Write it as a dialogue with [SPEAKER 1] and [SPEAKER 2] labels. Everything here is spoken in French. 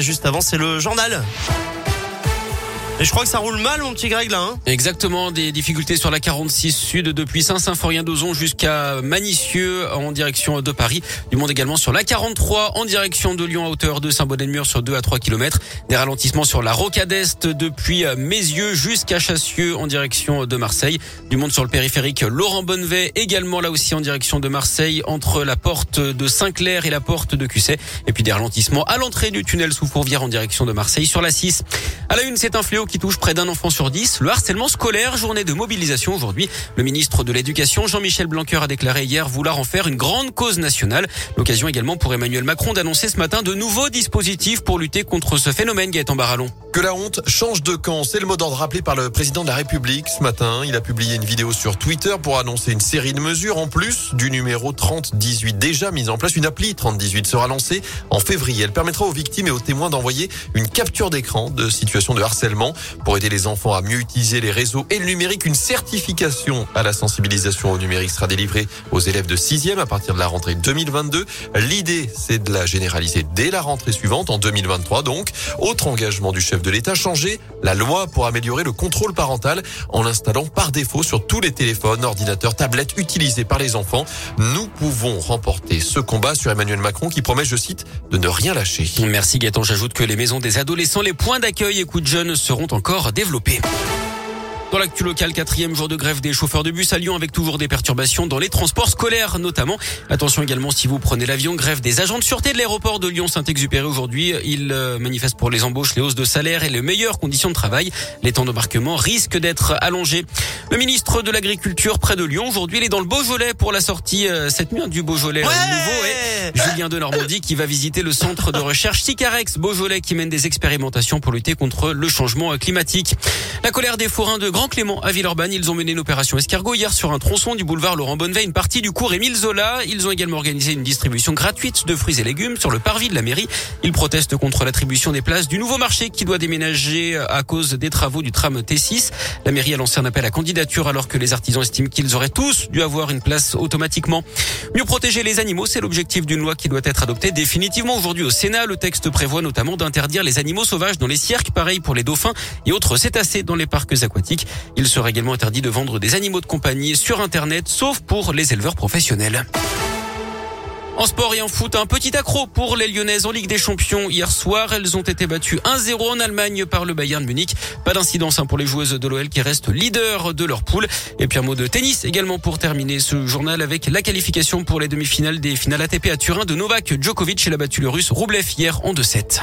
[SPEAKER 1] Juste avant, c'est le journal. Et je crois que ça roule mal, mon petit Greg, là. Hein
[SPEAKER 2] Exactement, des difficultés sur la 46 Sud depuis Saint-Symphorien-d'Ozon jusqu'à Manicieux en direction de Paris. Du monde également sur la 43 en direction de Lyon à hauteur de Saint-Bonnet-de-Mur sur 2 à 3 km. Des ralentissements sur la Rocade Est depuis Mézieux jusqu'à Chassieux en direction de Marseille. Du monde sur le périphérique Laurent Bonnevet également là aussi en direction de Marseille entre la porte de Saint-Clair et la porte de Cusset. Et puis des ralentissements à l'entrée du tunnel sous Fourvière en direction de Marseille sur la 6. À la une, c'est un fléau qui touche près d'un enfant sur dix. Le harcèlement scolaire, journée de mobilisation aujourd'hui. Le ministre de l'Éducation, Jean-Michel Blanquer, a déclaré hier vouloir en faire une grande cause nationale. L'occasion également pour Emmanuel Macron d'annoncer ce matin de nouveaux dispositifs pour lutter contre ce phénomène, Gaëtan Barallon.
[SPEAKER 3] Que la honte change de camp, c'est le mot d'ordre rappelé par le président de la République ce matin. Il a publié une vidéo sur Twitter pour annoncer une série de mesures en plus du numéro 3018 déjà mis en place. Une appli 3018 sera lancée en février. Elle permettra aux victimes et aux témoins d'envoyer une capture d'écran de situation de harcèlement pour aider les enfants à mieux utiliser les réseaux et le numérique. Une certification à la sensibilisation au numérique sera délivrée aux élèves de 6e à partir de la rentrée 2022. L'idée, c'est de la généraliser dès la rentrée suivante en 2023 donc. Autre engagement du chef de l'État changer la loi pour améliorer le contrôle parental en l'installant par défaut sur tous les téléphones, ordinateurs, tablettes utilisés par les enfants. Nous pouvons remporter ce combat sur Emmanuel Macron qui promet, je cite, de ne rien lâcher.
[SPEAKER 2] Merci Gaëtan. J'ajoute que les maisons des adolescents, les points d'accueil et coups de jeunes seront encore développés. Dans l'actu local, quatrième jour de grève des chauffeurs de bus à Lyon avec toujours des perturbations dans les transports scolaires notamment. Attention également si vous prenez l'avion, grève des agents de sûreté de l'aéroport de Lyon-Saint-Exupéry aujourd'hui. Ils euh, manifestent pour les embauches, les hausses de salaire et les meilleures conditions de travail. Les temps d'embarquement risquent d'être allongés. Le ministre de l'Agriculture près de Lyon aujourd'hui, il est dans le Beaujolais pour la sortie euh, cette nuit hein, du Beaujolais euh, nouveau. Et Julien de Normandie qui va visiter le centre de recherche Sicarex Beaujolais qui mène des expérimentations pour lutter contre le changement climatique. La colère des forains de Grand Clément à Villeurbanne. Ils ont mené une opération escargot hier sur un tronçon du boulevard Laurent Bonnevet, une partie du cours Émile Zola. Ils ont également organisé une distribution gratuite de fruits et légumes sur le parvis de la mairie. Ils protestent contre l'attribution des places du nouveau marché qui doit déménager à cause des travaux du tram T6. La mairie a lancé un appel à candidature alors que les artisans estiment qu'ils auraient tous dû avoir une place automatiquement. Mieux protéger les animaux, c'est l'objectif d'une loi qui doit être adoptée définitivement aujourd'hui au Sénat. Le texte prévoit notamment d'interdire les animaux sauvages dans les cirques, pareil pour les dauphins et autres cétacés dans les parcs aquatiques. Il sera également interdit de vendre des animaux de compagnie sur Internet, sauf pour les éleveurs professionnels. En sport et en foot, un petit accro pour les Lyonnaises en Ligue des Champions. Hier soir, elles ont été battues 1-0 en Allemagne par le Bayern Munich. Pas d'incidence hein, pour les joueuses de l'OL qui restent leaders de leur poule. Et puis un mot de tennis également pour terminer ce journal avec la qualification pour les demi-finales des finales ATP à Turin de Novak Djokovic. Il a battu le russe Roublev hier en 2-7.